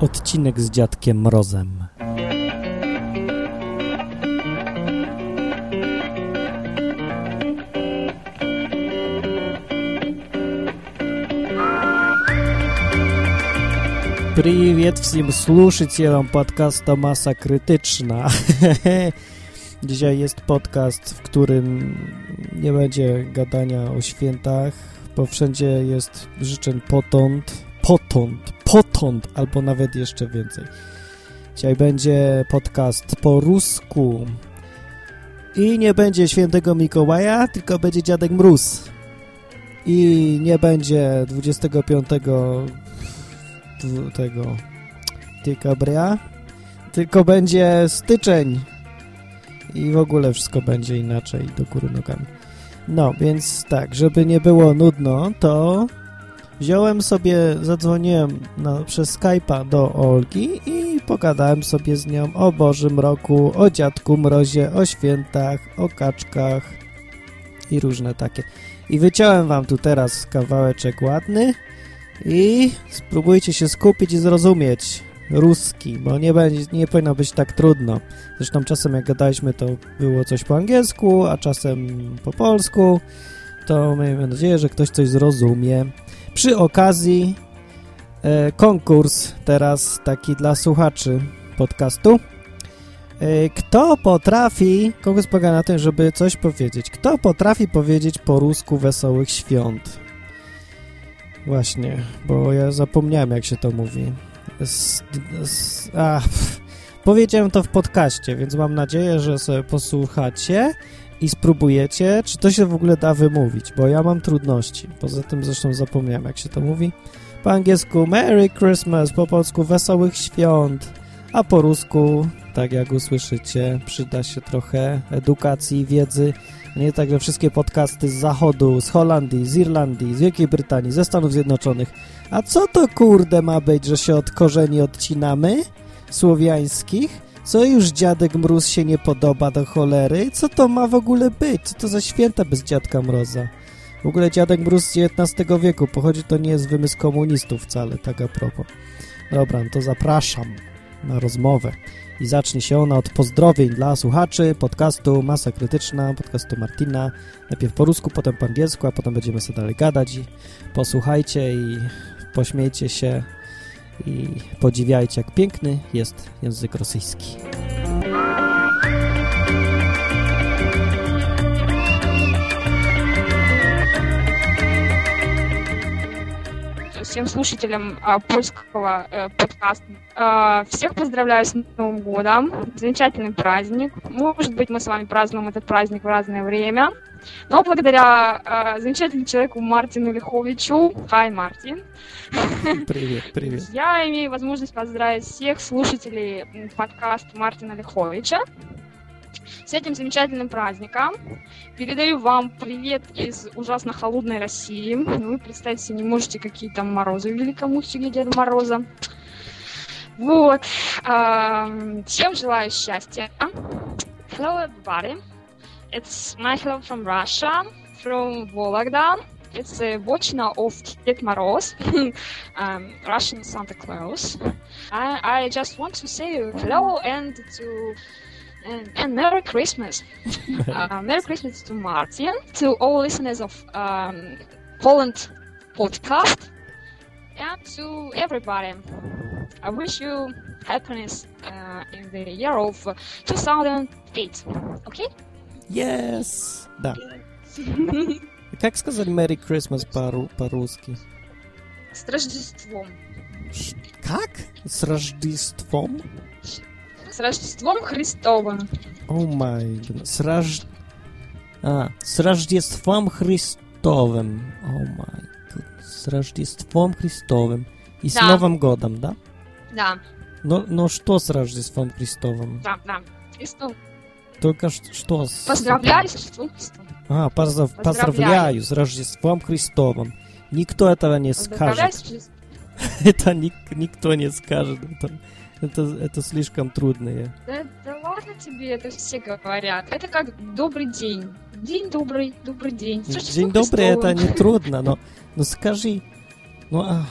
Odcinek z dziadkiem Mrozem. Привет всем слушателям подкаста «Masa Krytyczna». Dzisiaj jest podcast, w którym nie będzie gadania o świętach, bo wszędzie jest życzeń potąd, potąd, potąd, albo nawet jeszcze więcej. Dzisiaj będzie podcast po rusku i nie będzie świętego Mikołaja, tylko będzie dziadek Mróz. I nie będzie 25 tego Dykabria, tylko będzie styczeń i w ogóle wszystko będzie inaczej do góry nogami. No, więc tak, żeby nie było nudno, to wziąłem sobie, zadzwoniłem na, przez Skype'a do Olgi i pogadałem sobie z nią o Bożym Roku, o Dziadku Mrozie, o świętach, o kaczkach i różne takie. I wyciąłem wam tu teraz kawałeczek ładny i spróbujcie się skupić i zrozumieć ruski, bo nie, będzie, nie powinno być tak trudno. Zresztą czasem jak gadaliśmy, to było coś po angielsku, a czasem po polsku. To miejmy nadzieję, że ktoś coś zrozumie. Przy okazji e, konkurs teraz taki dla słuchaczy podcastu. E, kto potrafi, konkurs polega na tym, żeby coś powiedzieć. Kto potrafi powiedzieć po rusku wesołych świąt? Właśnie, bo ja zapomniałem jak się to mówi. S, s, a, powiedziałem to w podcaście, więc mam nadzieję, że sobie posłuchacie i spróbujecie, czy to się w ogóle da wymówić, bo ja mam trudności. Poza tym zresztą zapomniałem, jak się to mówi. Po angielsku Merry Christmas, po polsku Wesołych Świąt, a po rusku, tak jak usłyszycie, przyda się trochę edukacji, wiedzy. Nie tak, że wszystkie podcasty z Zachodu, z Holandii, z Irlandii, z Wielkiej Brytanii, ze Stanów Zjednoczonych. A co to kurde ma być, że się od korzeni odcinamy słowiańskich? Co już dziadek Mróz się nie podoba do cholery? Co to ma w ogóle być? Co to za święta bez dziadka Mroza? W ogóle dziadek Mróz z XIX wieku pochodzi, to nie jest wymysł komunistów wcale, tak a propos. Dobra, no to zapraszam na rozmowę. I zacznie się ona od pozdrowień dla słuchaczy podcastu Masa Krytyczna, podcastu Martina. Najpierw po rusku, potem po angielsku, a potem będziemy sobie dalej gadać i posłuchajcie i pośmiejcie się i podziwiajcie, jak piękny jest język rosyjski. Всем слушателям а, польского э, подкаста. А, всех поздравляю с Новым годом. Замечательный праздник. Может быть, мы с вами празднуем этот праздник в разное время. Но благодаря а, замечательному человеку Мартину Лиховичу, хай, Мартин, Привет, привет. я имею возможность поздравить всех слушателей подкаста Мартина Лиховича с этим замечательным праздником. Передаю вам привет из ужасно холодной России. Вы представить себе не можете, какие там морозы в Великомуссиге Деда Мороза. Вот. Ам, Всем желаю счастья. Hello, everybody. It's hello from Russia, from Vologda. It's a Vochna of Ded Moroz, um, Russian Santa Claus. I, I just want to say hello and to and, and Merry Christmas. uh, Merry Christmas to Martin, to all listeners of um, Poland podcast, and to everybody. I wish you happiness uh, in the year of 2008. Okay? Yes! Да. Как сказать Merry Christmas по- по-русски? С Рождеством. Ш- Как? С Рождеством? С Рождеством Христовым. О май, с Рож... А, с Рождеством Христовым. О май, с Рождеством Христовым. И с Да. Новым годом, да? Да, Но, но что с Рождеством Христовым? да, да. Христов. Только что с... Поздравляю с Рождеством Христовым. А, поздрав- Поздравляю. поздравляю с Рождеством Христовым. Никто этого не скажет. с. Это ник- никто не скажет. Это, это, слишком трудное. Да, да ладно тебе, это все говорят. Это как добрый день. День добрый, добрый день. С Рождеством День добрый, это не трудно, но, но скажи... Ну, а,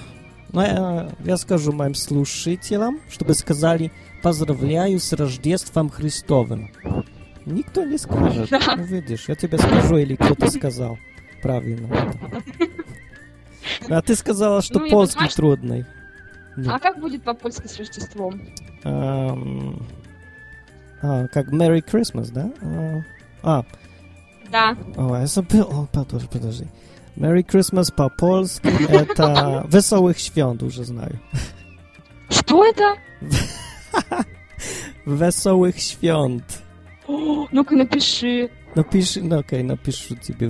Ну, я, я скажу моим слушателям, чтобы сказали «Поздравляю с Рождеством Христовым». Никто не скажет. Да. Ну, видишь, я тебе скажу, или кто-то сказал. Правильно. А ты сказала, что Ну, польский понимаю, трудный. А как будет по-польски с Рождеством? ам, а, как Merry Christmas, да? А, Да. О, я забыл. О, подожди, подожди. Merry Christmas по-польски это Wesołych Świąt, уже знаю. Что это? Świąt. О, ну-ка напиши. Напиши, ну окей, напишу тебе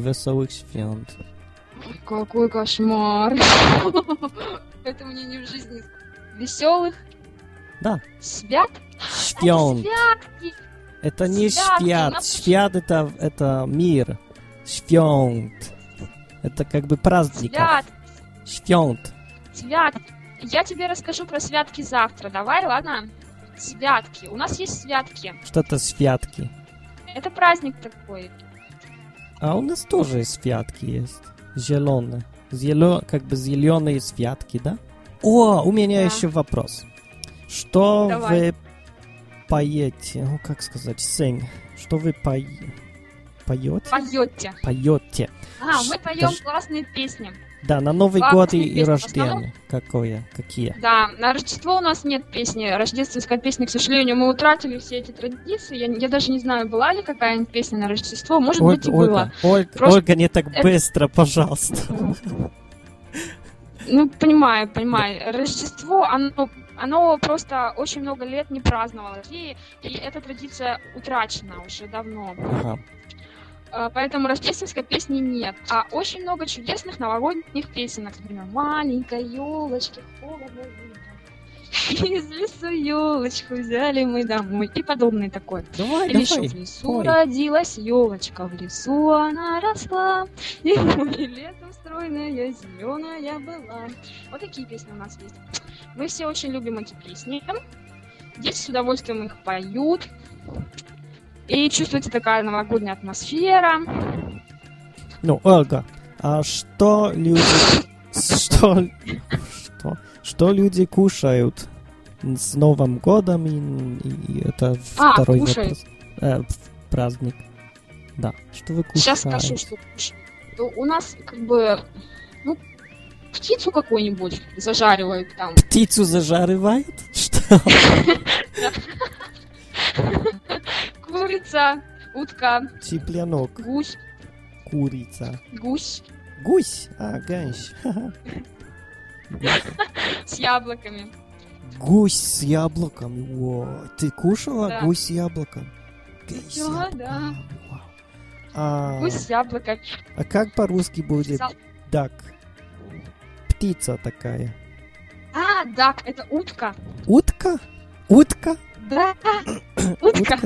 Świąt. Ой, какой кошмар. Это мне не в жизни. Веселых? Да. Свят? Святки. Это не нас- Świat это, это мир. Świąt. Это как бы праздников. Свят. Świąt. Свят. Я тебе расскажу про святки завтра. Давай, ладно? Святки. У нас есть святки. Что-то святки. Это праздник такой. А у нас тоже святки есть. Зеленые. Зелё... Как бы зеленые святки, да? О, у меня Да. еще вопрос. Что Давай. вы поете? Ну, как сказать, sing. Что вы пое... поете? Поете. Поете. А, мы поем Скажи. классные песни. Да, на Новый Классные год и, и песни. Рождение. Какое? Какие? Да, на Рождество у нас нет песни, рождественской песни, к сожалению, мы утратили все эти традиции. Я, я даже не знаю, была ли какая-нибудь песня на Рождество, может быть и Ольга, была. Ольга, Просто- Ольга, не так быстро, пожалуйста. Ну, понимаю, понимаю. Рождество, оно, оно просто очень много лет не праздновалось, и, и эта традиция утрачена уже давно. Ага. А, Поэтому рождественской песни нет. А очень много чудесных новогодних песенок. Например, маленькой елочки холодно. Из лесу елочку взяли мы домой. И подобное такое. Давай, Или еще давай. в лесу пой. родилась елочка, в лесу она росла, и летом стройная зеленая была. Вот такие песни у нас есть. Мы все очень любим эти песни. Дети с удовольствием их поют. И чувствуется такая новогодняя атмосфера. Ну, Ольга, а что люди... Что... Что? Что люди кушают с Новым годом и, и это А, второй кушают. вопрос. Э, праздник. Да. Что вы кушаете? Сейчас скажу, что кушают. То У нас как бы ну, птицу какую-нибудь зажаривают там. Птицу зажаривают? Что? Курица, утка, Цыпленок, гусь, курица. гусь Гусь? А, гусь. с яблоками. Гусь с яблоками. Во. Ты кушала Да. гусь с яблоком? Гусь с Да, яблоком. да. Вау. А, Гусь с яблоками. а как по-русски будет Сал- дак? Птица такая. А, дак, это утка. Утка? Утка? Да, утка.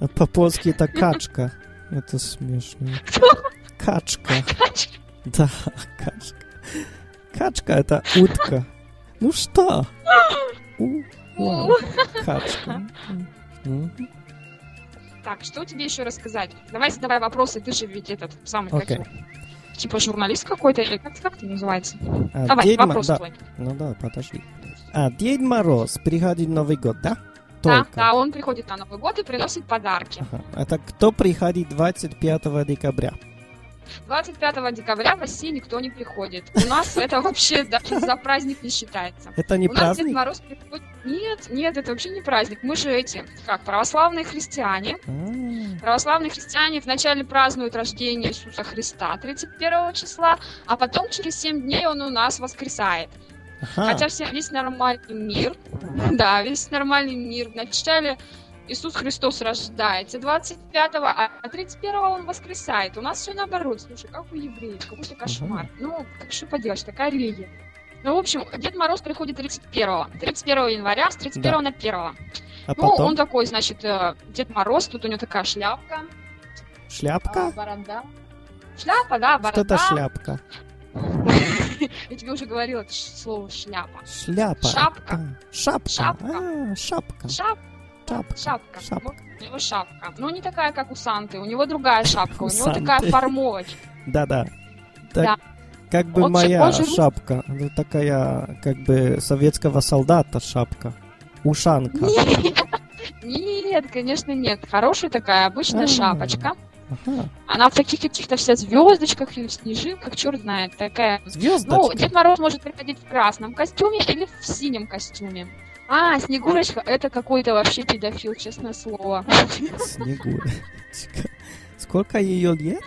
а По-польски это качка. Это смешно. Качка. Да, качка. Качка это утка. Ну что? У, вау, Качка. М. Так, что тебе еще рассказать? Давай задавай вопросы, ты же ведь этот самый, как Окей. его, типа журналист какой-то, или как, как это называется? А, Давай, Дед вопрос да. твой. Ну да, подожди. А, Дед Мороз приходит Новый год, да? Да, Только. да, он приходит на Новый год и приносит подарки. Ага. Это кто приходит 25 декабря? 25 декабря в России никто не приходит. У нас это вообще даже за праздник не считается. Это не У нас Дед праздник? Мороз приходит... Нет, нет, это вообще не праздник. Мы же эти, как, православные христиане. А, Православные христиане вначале празднуют рождение Иисуса Христа 31 числа, а потом через 7 дней он у нас воскресает. ага. Хотя все, весь нормальный мир, да, весь нормальный мир вначале Иисус Христос рождается 25-го, а 31-го он воскресает. У нас все наоборот. Слушай, как у евреев, какой-то кошмар. Ну, как что поделаешь, такая религия. Ну, в общем, Дед Мороз приходит 31-го. 31 января, с 31 Да. на 1 А Ну, потом он такой, значит, э, Дед Мороз, тут у него такая шляпка, а, шляпка? борода. Шляпа, да, борода. шляпка? Я тебе уже говорила это слово шляпа. Шляпа. Шапка. А, шапка. Шапка. А, шапка. Шап, Шапка. шапка. Шапка. У него шапка. Но не такая, как у Санты. У него другая шапка. У него Санты. такая формовочка. Да-да. Так, Да. как бы Он же- моя же рус- шапка. Ну, такая, как бы, советского солдата шапка. Ушанка. Нет, нет, конечно, нет. Хорошая такая обычная А. шапочка. Ага. Она в таких каких-то вся звездочках или снежинках, черт знает, такая. Звездочка. Ну, Дед Мороз может приходить в красном костюме или в синем костюме. А, Снегурочка, это какой-то вообще педофил, честное слово. Снегурочка. Сколько ее лет?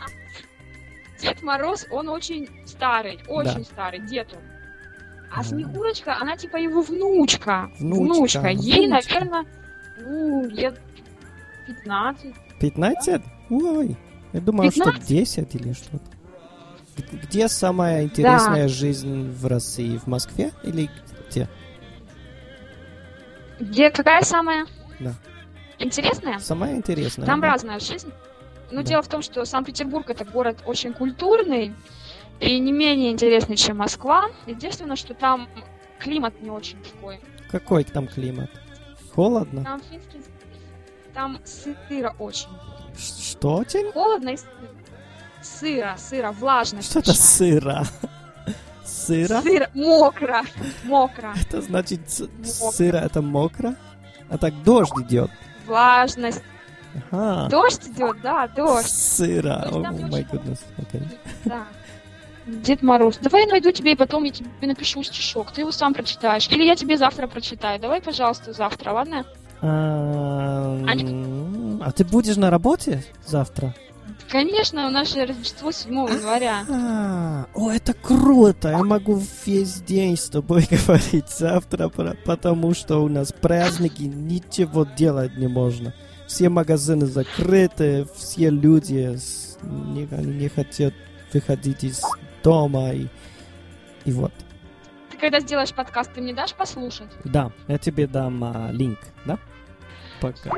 Дед Мороз, он очень старый, очень Да. старый, дед он. А. Снегурочка, она типа его внучка. Внучка, Ей, внучка. наверное, ну, лет 15. 15? Ой, я думал, что 15? 10 или что-то. Где самая интересная жизнь в России? В Москве или где? Где какая самая Да. интересная? Самая интересная. Там да? разная жизнь. Но Да. дело в том, что Санкт-Петербург это город очень культурный и не менее интересный, чем Москва. Единственное, что там климат не очень такой. Какой там климат? Холодно? Там финский... Там сыро очень. Что очень? Холодно и сыро. Сыро, сыро, влажность. Что это большая. сыра? Сыра? Сыро, мокро, мокро. Это значит Мокро. сыра это мокро? А так дождь идет. Влажность. Ага. Дождь идет, да, дождь. Сыра. О goodness. Окей. Да. Дед Мороз, давай я найду тебе и потом я тебе напишу стишок. Ты его сам прочитаешь. Или я тебе завтра прочитаю. Давай, пожалуйста, завтра, ладно? А Аня. м, а ты будешь на работе завтра? Конечно, у нас же Рождество 7 января. А, О, это круто! Я могу весь день с тобой говорить завтра, потому что у нас праздники, ничего делать не можно. Все магазины закрыты, все люди не, не хотят выходить из дома и, и вот. Ты когда сделаешь подкаст, ты мне дашь послушать? Да, я тебе дам а, линк, да? Пока.